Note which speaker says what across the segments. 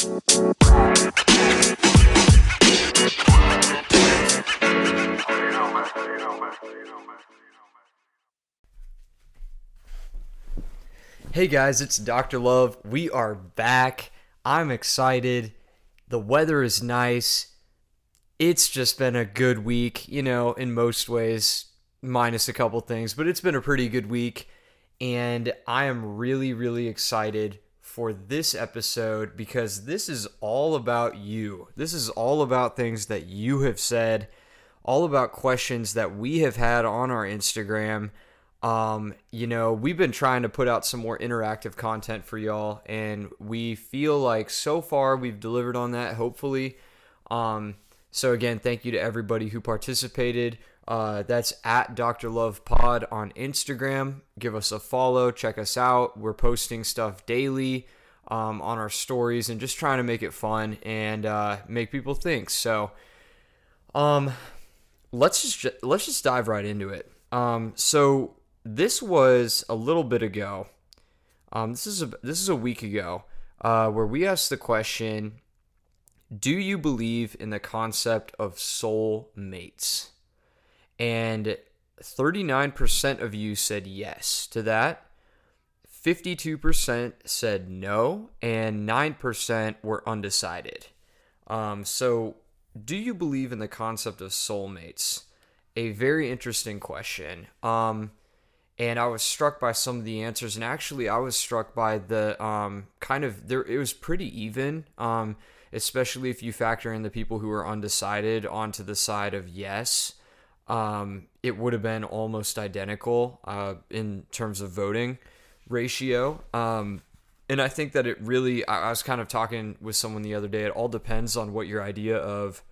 Speaker 1: Hey guys, it's Dr. Love. We are back. I'm excited. The weather is nice. It's just been a good week, you know, in most ways, minus a couple things, but it's been a pretty good week. And I am really, really excited for this episode because this is all about you. This is all about things that you have said, all about questions that we have had on our Instagram. Um, you know, we've been trying to put out some more interactive content for y'all, and we feel like so far we've delivered on that, hopefully. Um, so, again, thank you to everybody who participated. Uh, that's at Dr. Love Pod on Instagram. Give us a follow, check us out. We're posting stuff daily um, on our stories and just trying to make it fun and uh, make people think. So, um, let's just let's just dive right into it. Um, so this was a little bit ago. Um, this is a this is a week ago, uh, where we asked the question: Do you believe in the concept of soul mates? And 39% of you said yes to that. 52% said no, and 9% were undecided. Um, so, do you believe in the concept of soulmates? A very interesting question. Um, and I was struck by some of the answers. And actually, I was struck by the um, kind of there. It was pretty even, um, especially if you factor in the people who were undecided onto the side of yes. Um, it would have been almost identical uh, in terms of voting ratio. Um, and I think that it really. I, I was kind of talking with someone the other day. It all depends on what your idea of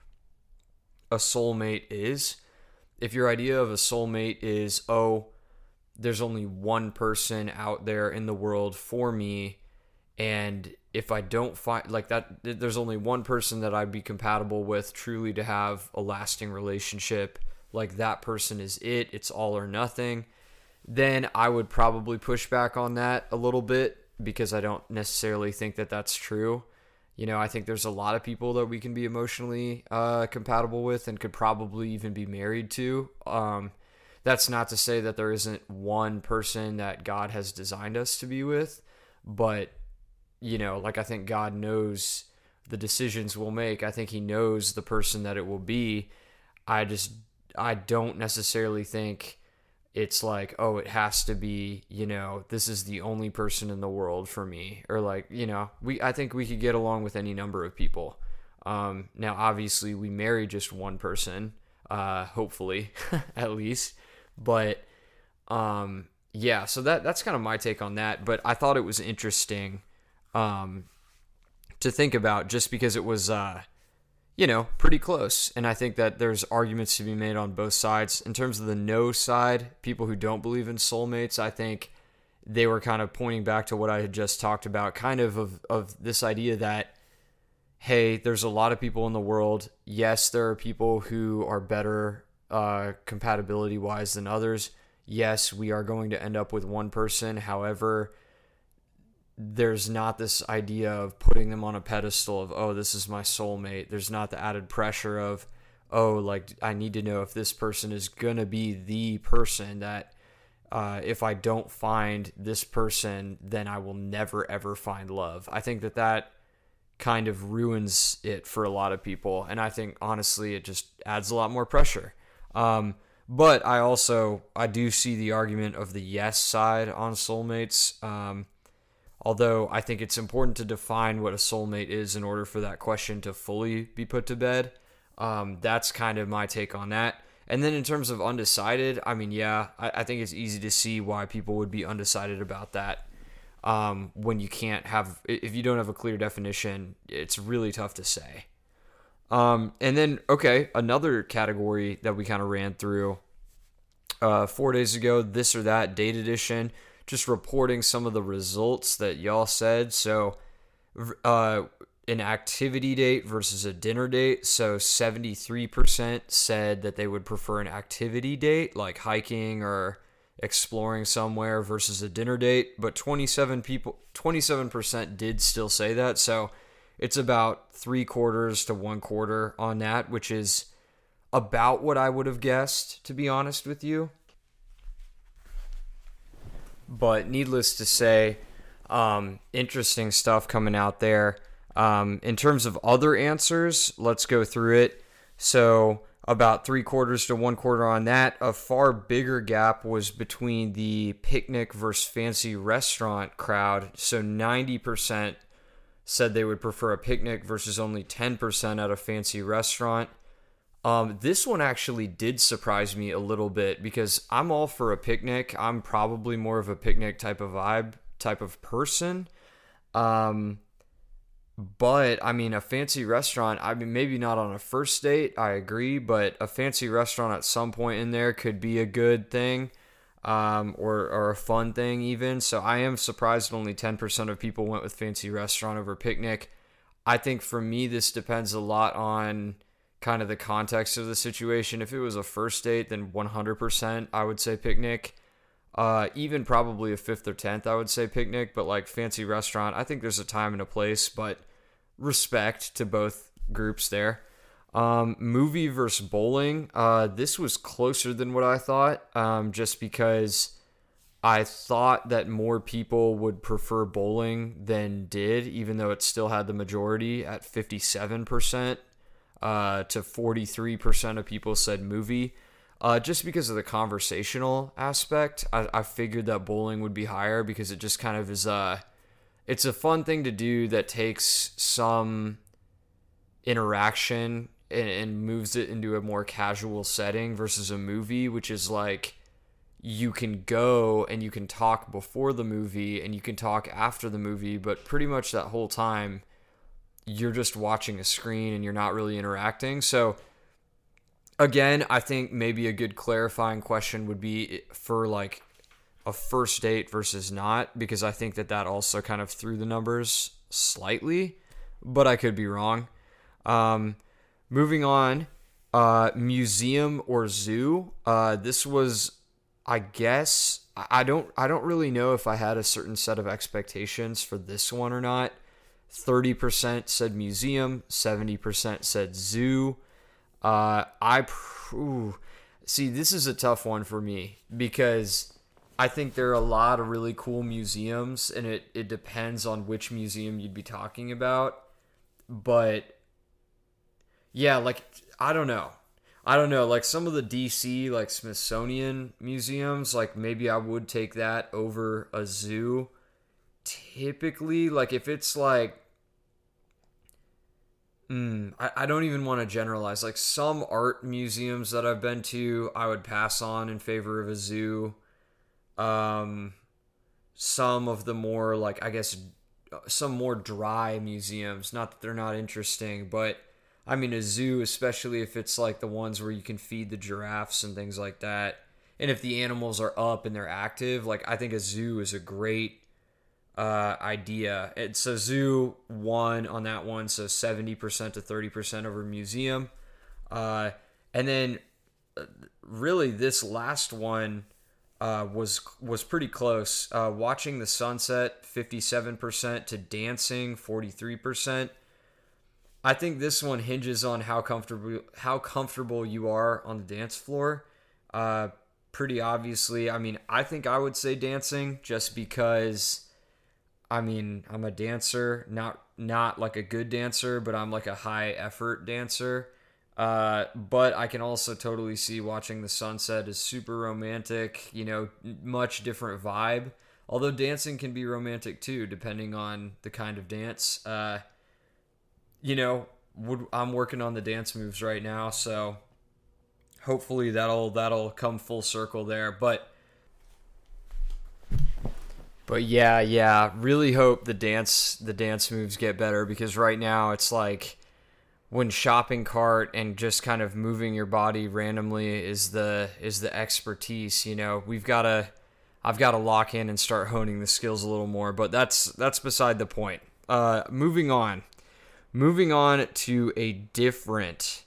Speaker 1: a soulmate is. If your idea of a soulmate is, oh, there's only one person out there in the world for me and if i don't find like that there's only one person that i'd be compatible with truly to have a lasting relationship like that person is it it's all or nothing then i would probably push back on that a little bit because i don't necessarily think that that's true you know i think there's a lot of people that we can be emotionally uh, compatible with and could probably even be married to um, that's not to say that there isn't one person that God has designed us to be with, but you know, like I think God knows the decisions we'll make. I think he knows the person that it will be. I just I don't necessarily think it's like, oh, it has to be, you know, this is the only person in the world for me or like, you know, we I think we could get along with any number of people. Um, now obviously we marry just one person, uh, hopefully at least. But um, yeah, so that that's kind of my take on that. But I thought it was interesting um, to think about just because it was uh, you know pretty close, and I think that there's arguments to be made on both sides. In terms of the no side, people who don't believe in soulmates, I think they were kind of pointing back to what I had just talked about, kind of of, of this idea that hey, there's a lot of people in the world. Yes, there are people who are better uh, compatibility wise than others. Yes, we are going to end up with one person. However, there's not this idea of putting them on a pedestal of, oh, this is my soulmate. There's not the added pressure of, oh, like I need to know if this person is going to be the person that uh, if I don't find this person, then I will never ever find love. I think that that kind of ruins it for a lot of people. And I think honestly, it just adds a lot more pressure. Um, but I also I do see the argument of the yes side on soulmates. Um, although I think it's important to define what a soulmate is in order for that question to fully be put to bed. Um, that's kind of my take on that. And then in terms of undecided, I mean, yeah, I, I think it's easy to see why people would be undecided about that. Um, when you can't have, if you don't have a clear definition, it's really tough to say. Um, and then, okay, another category that we kind of ran through uh, four days ago, this or that date edition, just reporting some of the results that y'all said. So, uh, an activity date versus a dinner date. So, 73% said that they would prefer an activity date, like hiking or exploring somewhere, versus a dinner date. But 27 people, 27% did still say that. So, It's about three quarters to one quarter on that, which is about what I would have guessed, to be honest with you. But needless to say, um, interesting stuff coming out there. Um, in terms of other answers, let's go through it. So, about three quarters to one quarter on that. A far bigger gap was between the picnic versus fancy restaurant crowd. So, 90% said they would prefer a picnic versus only 10% at a fancy restaurant. Um, this one actually did surprise me a little bit because I'm all for a picnic. I'm probably more of a picnic type of vibe, type of person. Um, but I mean, a fancy restaurant, I mean, maybe not on a first date, I agree, but a fancy restaurant at some point in there could be a good thing um, or, or a fun thing, even. So I am surprised only 10% of people went with fancy restaurant over picnic. I think for me, this depends a lot on kind of the context of the situation. If it was a first date, then 100% I would say picnic. Uh, even probably a fifth or tenth, I would say picnic, but like fancy restaurant, I think there's a time and a place, but respect to both groups there. Um, movie versus bowling. Uh, this was closer than what I thought, um, just because I thought that more people would prefer bowling than did, even though it still had the majority at 57% uh, to 43% of people said movie. Uh, just because of the conversational aspect, I, I figured that bowling would be higher because it just kind of is a, it's a fun thing to do that takes some interaction and, and moves it into a more casual setting versus a movie, which is like you can go and you can talk before the movie and you can talk after the movie, but pretty much that whole time you're just watching a screen and you're not really interacting. So again, I think maybe a good clarifying question would be for like a first date versus not because I think that that also kind of threw the numbers slightly, but I could be wrong. Um, moving on, uh, museum or zoo. Uh, this was, I guess, I don't, I don't really know if I had a certain set of expectations for this one or not. 30% said museum, 70% said zoo. Uh, I ooh, see this is a tough one for me because I think there are a lot of really cool museums, and it it depends on which museum you'd be talking about. But yeah, like I don't know. I don't know, like some of the DC like Smithsonian museums, like maybe I would take that over a zoo typically like if it's like mm, I, I don't even want to generalize like some art museums that i've been to i would pass on in favor of a zoo. Um some of the more like i guess some more dry museums not that they're not interesting but i mean a zoo especially if it's like the ones where you can feed the giraffes and things like that and if the animals are up and they're active like i think a zoo is a great uh, idea. It's a zoo one on that one, so 70% to 30% over museum. Uh, and then uh, really this last one uh, was was pretty close. Uh, watching the sunset, 57% to dancing, 43%. I think this one hinges on how comfortable how comfortable you are on the dance floor. Uh, pretty obviously, I mean, I think I would say dancing just because I mean, I'm a dancer, not not like a good dancer, but I'm like a high effort dancer. Uh, but I can also totally see watching the sunset is super romantic. You know, much different vibe. Although dancing can be romantic too, depending on the kind of dance. Uh, you know, would, I'm working on the dance moves right now, so hopefully that'll that'll come full circle there. But but yeah, yeah, really hope the dance the dance moves get better because right now it's like when shopping cart and just kind of moving your body randomly is the is the expertise, you know. We've got to I've got to lock in and start honing the skills a little more, but that's that's beside the point. Uh moving on. Moving on to a different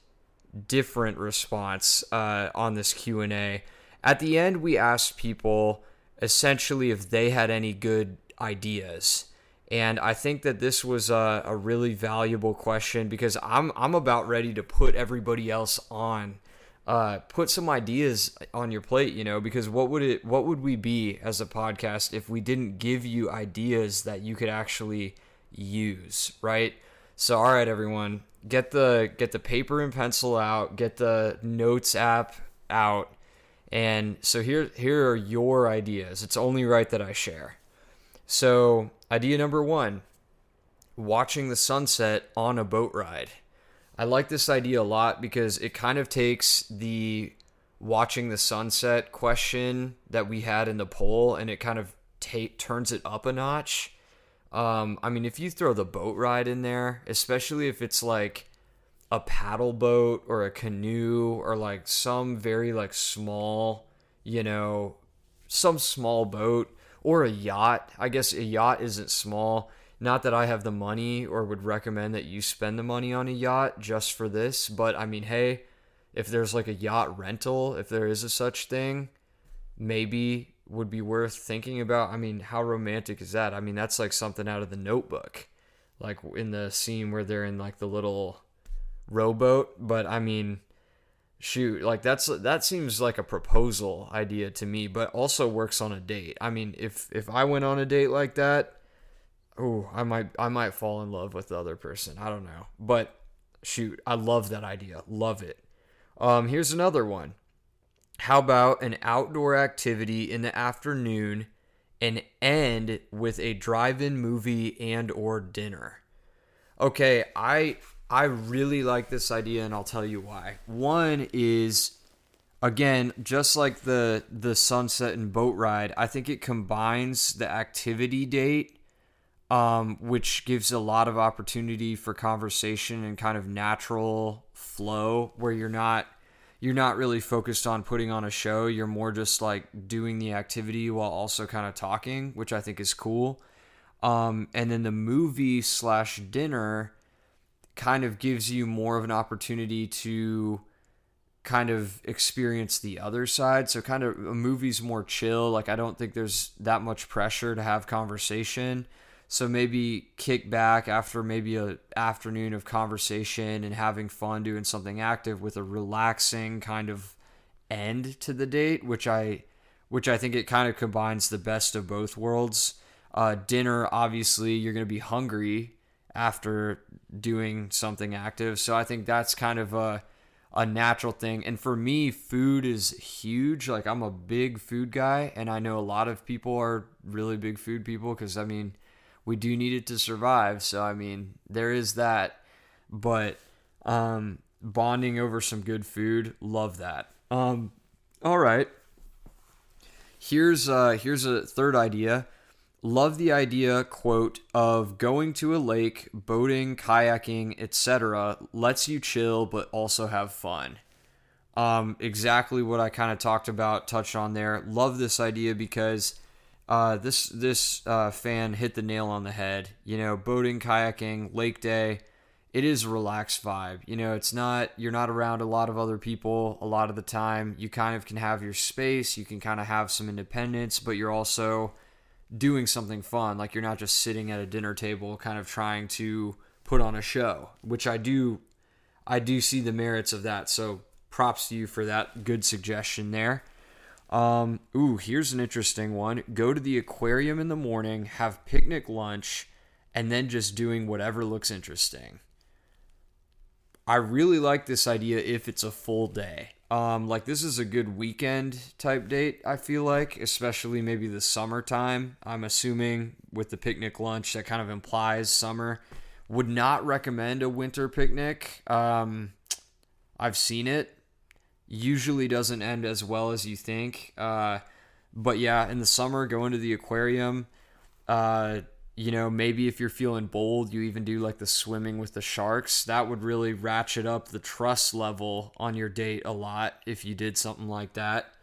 Speaker 1: different response uh, on this Q&A. At the end we asked people essentially if they had any good ideas. And I think that this was a, a really valuable question because I'm I'm about ready to put everybody else on uh, put some ideas on your plate, you know, because what would it what would we be as a podcast if we didn't give you ideas that you could actually use, right? So all right everyone, get the get the paper and pencil out, get the notes app out. And so here here are your ideas. It's only right that I share. So, idea number 1, watching the sunset on a boat ride. I like this idea a lot because it kind of takes the watching the sunset question that we had in the poll and it kind of turns it up a notch. Um, I mean, if you throw the boat ride in there, especially if it's like a paddle boat or a canoe or like some very like small, you know, some small boat or a yacht. I guess a yacht isn't small. Not that I have the money or would recommend that you spend the money on a yacht just for this, but I mean, hey, if there's like a yacht rental, if there is a such thing, maybe would be worth thinking about. I mean, how romantic is that? I mean, that's like something out of the notebook. Like in the scene where they're in like the little rowboat, but I mean, shoot, like that's that seems like a proposal idea to me, but also works on a date. I mean, if if I went on a date like that, oh, I might I might fall in love with the other person. I don't know. But shoot, I love that idea. Love it. Um, here's another one. How about an outdoor activity in the afternoon and end with a drive-in movie and or dinner? Okay, I I really like this idea and I'll tell you why. One is again, just like the the sunset and boat ride, I think it combines the activity date um, which gives a lot of opportunity for conversation and kind of natural flow where you're not you're not really focused on putting on a show you're more just like doing the activity while also kind of talking which i think is cool um, and then the movie slash dinner kind of gives you more of an opportunity to kind of experience the other side. So kind of a movie's more chill. Like I don't think there's that much pressure to have conversation. So maybe kick back after maybe a afternoon of conversation and having fun doing something active with a relaxing kind of end to the date, which I which I think it kind of combines the best of both worlds. Uh, dinner, obviously, you're going to be hungry after doing something active, so I think that's kind of a a natural thing. And for me, food is huge. Like I'm a big food guy, and I know a lot of people are really big food people because I mean we do need it to survive. So I mean, there is that. But um, bonding over some good food, love that. Um, all right. Here's uh, here's a third idea. Love the idea, quote, of going to a lake, boating, kayaking, etc. lets you chill but also have fun. Um, exactly what I kind of talked about, touched on there. Love this idea because uh, this this uh, fan hit the nail on the head. You know, boating, kayaking, lake day. It is a relaxed vibe. You know, it's not you're not around a lot of other people a lot of the time. You kind of can have your space. You can kind of have some independence, but you're also doing something fun. Like you're not just sitting at a dinner table, kind of trying to put on a show. Which I do, I do see the merits of that. So props to you for that good suggestion there. Um, ooh, here's an interesting one. Go to the aquarium in the morning, have picnic lunch, and then just doing whatever looks interesting. I really like this idea if it's a full day. Um, like this is a good weekend type date, I feel like, especially maybe the summertime. I'm assuming with the picnic lunch that kind of implies summer. Would not recommend a winter picnic. Um, I've seen it usually doesn't end as well as you think. Uh, but yeah, in the summer, go into the aquarium. Uh, you know, maybe if you're feeling bold, you even do like the swimming with the sharks. That would really ratchet up the trust level on your date a lot if you did something like that.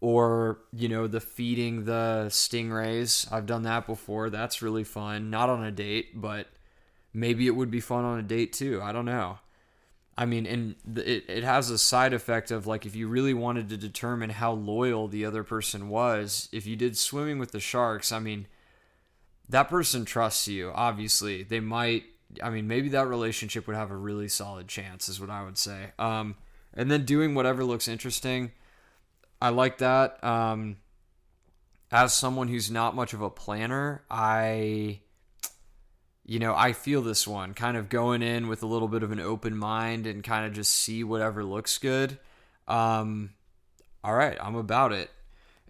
Speaker 1: Or, you know, the feeding the stingrays. I've done that before. That's really fun. Not on a date, but maybe it would be fun on a date too. I don't know. I mean, and it, it has a side effect of like if you really wanted to determine how loyal the other person was, if you did swimming with the sharks, I mean, that person trusts you. Obviously, they might. I mean, maybe that relationship would have a really solid chance, is what I would say. Um, and then doing whatever looks interesting. I like that. Um, as someone who's not much of a planner, I you know, I feel this one kind of going in with a little bit of an open mind and kind of just see whatever looks good. Um, all right, I'm about it.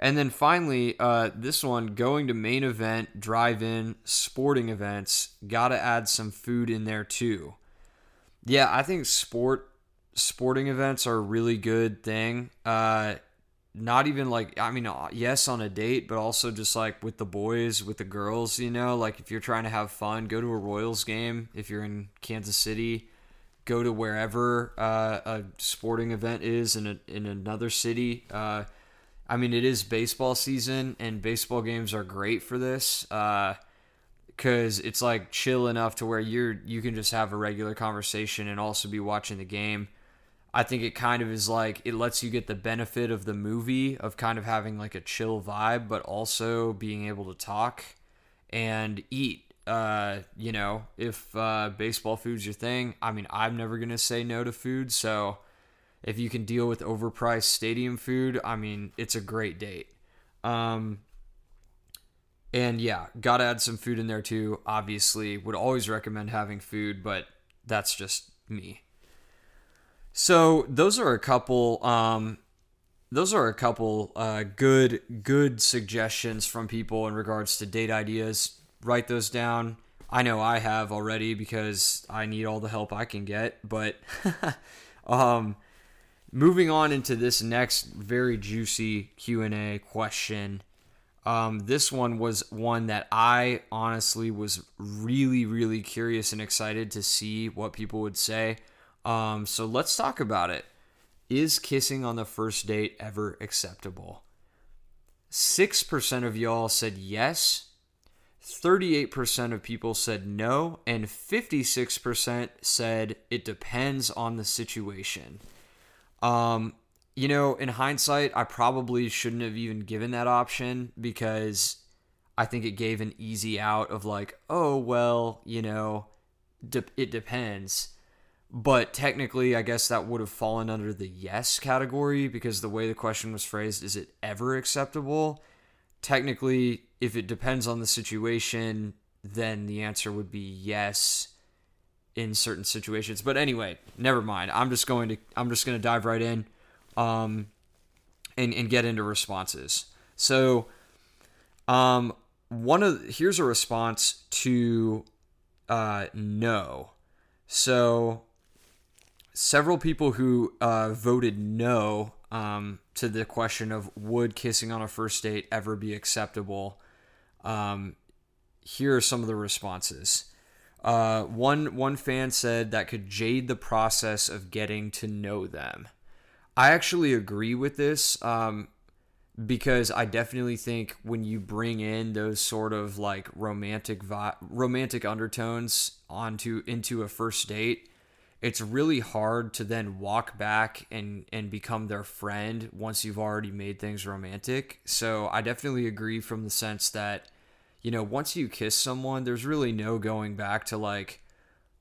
Speaker 1: And then finally, uh, this one going to main event, drive in, sporting events, got to add some food in there too. Yeah, I think sport sporting events are a really good thing. Uh, not even like I mean uh, yes on a date but also just like with the boys with the girls you know like if you're trying to have fun go to a Royals game if you're in Kansas City go to wherever uh, a sporting event is in a, in another city uh, I mean it is baseball season and baseball games are great for this because uh, it's like chill enough to where you're you can just have a regular conversation and also be watching the game I think it kind of is like it lets you get the benefit of the movie of kind of having like a chill vibe, but also being able to talk and eat. Uh, you know, if uh, baseball food's your thing, I mean, I'm never gonna say no to food. So if you can deal with overpriced stadium food, I mean, it's a great date. Um, and yeah, gotta add some food in there too. Obviously, would always recommend having food, but that's just me. So those are a couple. Um, those are a couple uh, good good suggestions from people in regards to date ideas. Write those down. I know I have already because I need all the help I can get. But um, moving on into this next very juicy Q and A question. Um, this one was one that I honestly was really, really curious and excited to see what people would say. Um, so let's talk about it. Is kissing on the first date ever acceptable? 6% of y'all said yes, 38% of people said no, and 56% said it depends on the situation. Um, you know, in hindsight, I probably shouldn't have even given that option because I think it gave an easy out of like, oh, well, you know, de- it depends. But technically, I guess that would have fallen under the yes category because the way the question was phrased is it ever acceptable? Technically, if it depends on the situation, then the answer would be yes in certain situations. But anyway, never mind. I'm just going to I'm just going to dive right in um and and get into responses. So um one of here's a response to uh no. So several people who uh, voted no um, to the question of would kissing on a first date ever be acceptable. Um, here are some of the responses. Uh, one one fan said that could jade the process of getting to know them. I actually agree with this um, because I definitely think when you bring in those sort of like romantic vi- romantic undertones onto into a first date, it's really hard to then walk back and and become their friend once you've already made things romantic. So I definitely agree from the sense that you know, once you kiss someone, there's really no going back to like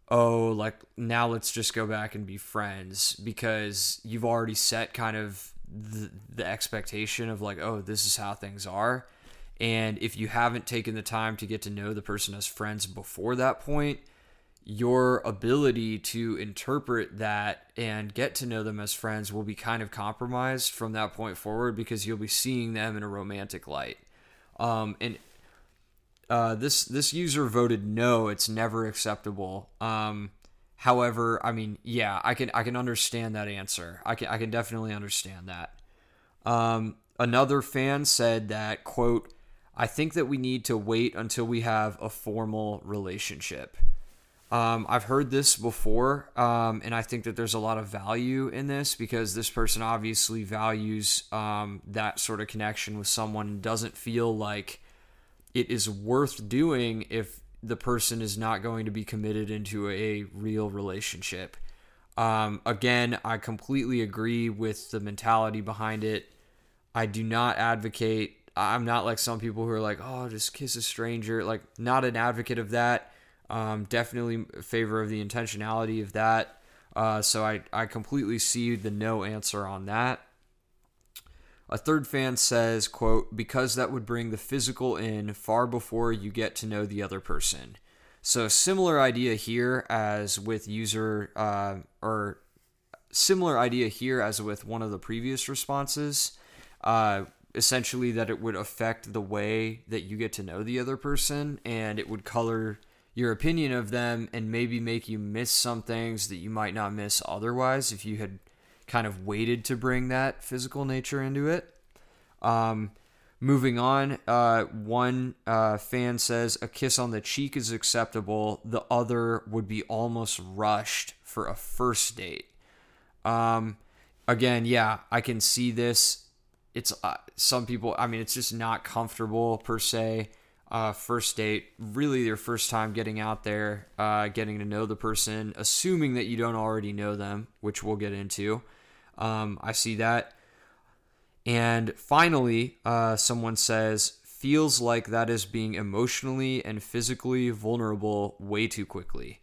Speaker 1: oh, like now let's just go back and be friends because you've already set kind of the, the expectation of like, oh, this is how things are. And if you haven't taken the time to get to know the person as friends before that point, your ability to interpret that and get to know them as friends will be kind of compromised from that point forward because you'll be seeing them in a romantic light. Um, and uh, this this user voted no, it's never acceptable. Um, however, I mean, yeah, I can I can understand that answer. I can I can definitely understand that. Um, another fan said that quote, I think that we need to wait until we have a formal relationship. Um, I've heard this before, um, and I think that there's a lot of value in this because this person obviously values um, that sort of connection with someone doesn't feel like it is worth doing if the person is not going to be committed into a real relationship. Um, again, I completely agree with the mentality behind it. I do not advocate I'm not like some people who are like, oh, just kiss a stranger. Like, not an advocate of that. Um, definitely favor of the intentionality of that. Uh, so I, I completely see the no answer on that. A third fan says, quote, because that would bring the physical in far before you get to know the other person. So similar idea here as with user, uh, or similar idea here as with one of the previous responses. Uh, essentially, that it would affect the way that you get to know the other person, and it would color your opinion of them, and maybe make you miss some things that you might not miss otherwise if you had kind of waited to bring that physical nature into it. Um, moving on, uh, one uh, fan says a kiss on the cheek is acceptable. The other would be almost rushed for a first date. Um, again, yeah, I can see this. It's uh, some people. I mean, it's just not comfortable per se. Uh, first date, really your first time getting out there, uh, getting to know the person, assuming that you don't already know them, which we'll get into. Um, I see that. And finally, uh, someone says, feels like that is being emotionally and physically vulnerable way too quickly.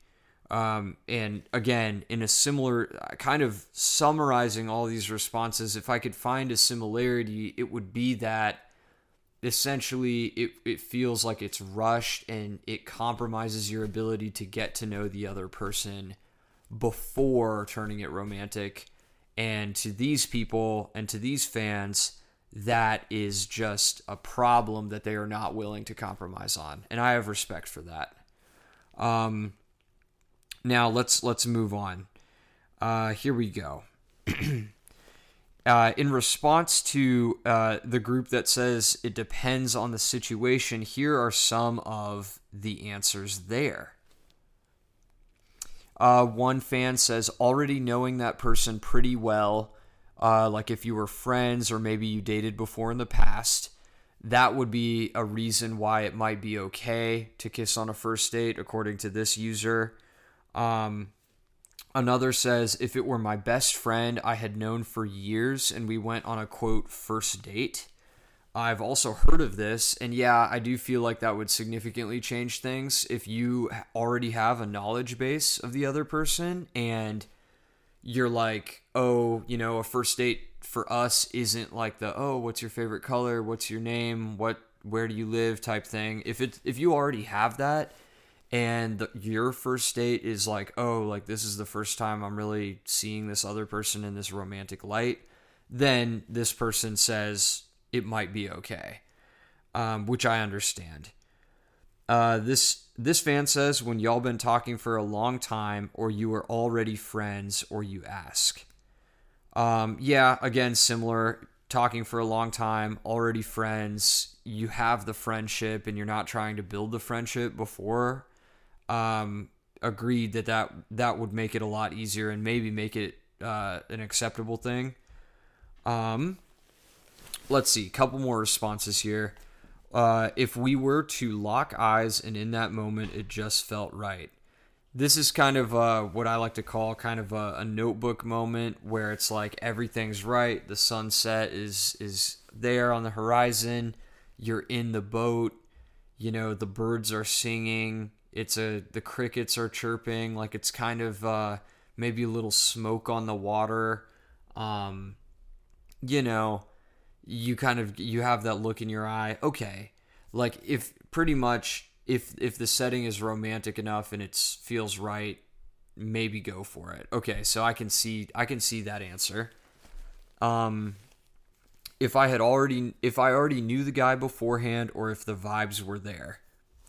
Speaker 1: Um, and again, in a similar kind of summarizing all these responses, if I could find a similarity, it would be that essentially it, it feels like it's rushed and it compromises your ability to get to know the other person before turning it romantic. And to these people and to these fans, that is just a problem that they are not willing to compromise on. And I have respect for that. Um, now let's let's move on. Uh, here we go. uh, in response to uh, the group that says it depends on the situation, here are some of the answers there. Uh, one fan says already knowing that person pretty well, uh, like if you were friends or maybe you dated before in the past, that would be a reason why it might be okay to kiss on a first date, according to this user. Um, another says, if it were my best friend I had known for years and we went on a quote first date. I've also heard of this, and yeah, I do feel like that would significantly change things if you already have a knowledge base of the other person and you're like, oh, you know, a first date for us isn't like the oh, what's your favorite color, what's your name, what where do you live type thing. If it if you already have that, and the, your first date is like, oh, like this is the first time I'm really seeing this other person in this romantic light, then this person says it might be okay, um, which I understand. Uh, this this fan says when y'all been talking for a long time, or you are already friends, or you ask. Um, yeah, again, similar. Talking for a long time, already friends. You have the friendship, and you're not trying to build the friendship before um, agreed that, that that would make it a lot easier and maybe make it uh, an acceptable thing. Um, let's see, a couple more responses here. Uh, if we were to lock eyes and in that moment it just felt right. This is kind of uh, what I like to call kind of a, a notebook moment where it's like everything's right. The sunset is is there on the horizon. You're in the boat. You know the birds are singing it's a the crickets are chirping like it's kind of uh, maybe a little smoke on the water. Um, you know you kind of you have that look in your eye. Okay like if pretty much if if the setting is romantic enough and it feels right maybe go for it. Okay so i can see i can see that answer. Um if i had already if i already knew the guy beforehand or if the vibes were there.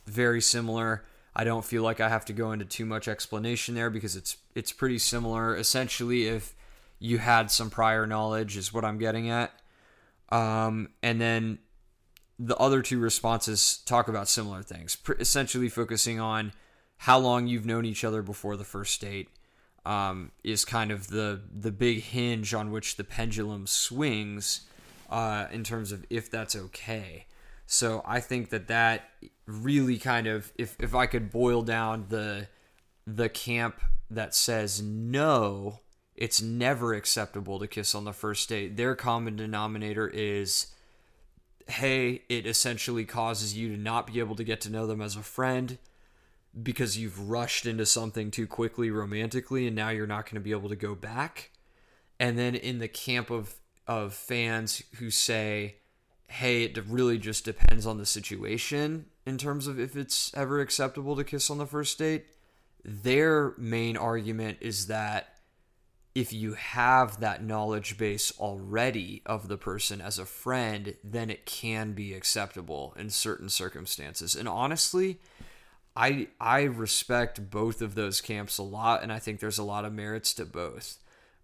Speaker 1: Very similar I don't feel like I have to go into too much explanation there because it's it's pretty similar. Essentially, if you had some prior knowledge, is what I'm getting at. Um, and then the other two responses talk about similar things, essentially focusing on how long you've known each other before the first date. Um, is kind of the the big hinge on which the pendulum swings uh, in terms of if that's okay. So I think that that really kind of if if I could boil down the the camp that says no, it's never acceptable to kiss on the first date. Their common denominator is hey, it essentially causes you to not be able to get to know them as a friend because you've rushed into something too quickly romantically and now you're not going to be able to go back. And then in the camp of of fans who say, "Hey, it really just depends on the situation in terms of if it's ever acceptable to kiss on the first date." Their main argument is that if you have that knowledge base already of the person as a friend, then it can be acceptable in certain circumstances. And honestly, I I respect both of those camps a lot, and I think there's a lot of merits to both.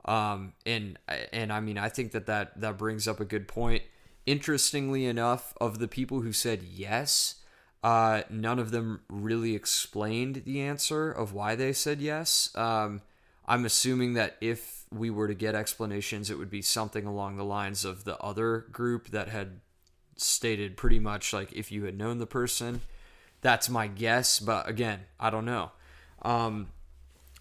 Speaker 1: Um, and and I mean, I think that that that brings up a good point. Interestingly enough, of the people who said yes, uh, none of them really explained the answer of why they said yes. Um, I'm assuming that if we were to get explanations, it would be something along the lines of the other group that had stated pretty much like if you had known the person. That's my guess, but again, I don't know. Um,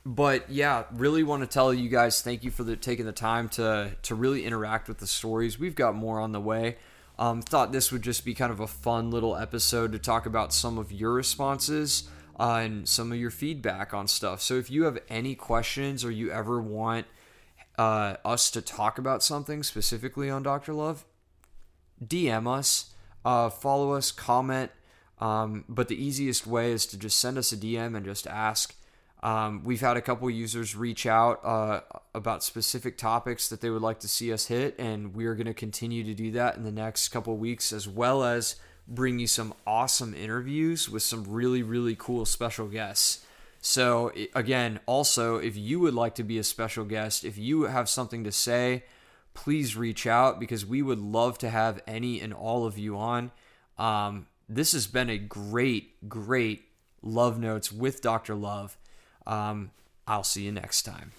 Speaker 1: but yeah, really want to tell you guys thank you for the, taking the time to to really interact with the stories. We've got more on the way. Um, thought this would just be kind of a fun little episode to talk about some of your responses uh, and some of your feedback on stuff. So if you have any questions or you ever want uh, us to talk about something specifically on Dr. Love, DM us, uh, follow us, comment. Um, but the easiest way is to just send us a DM and just ask. Um, we've had a couple users reach out uh, about specific topics that they would like to see us hit, and we are going to continue to do that in the next couple weeks, as well as bring you some awesome interviews with some really, really cool special guests. So, again, also, if you would like to be a special guest, if you have something to say, please reach out because we would love to have any and all of you on. Um, this has been a great, great Love Notes with Dr. Love. Um, I'll see you next time.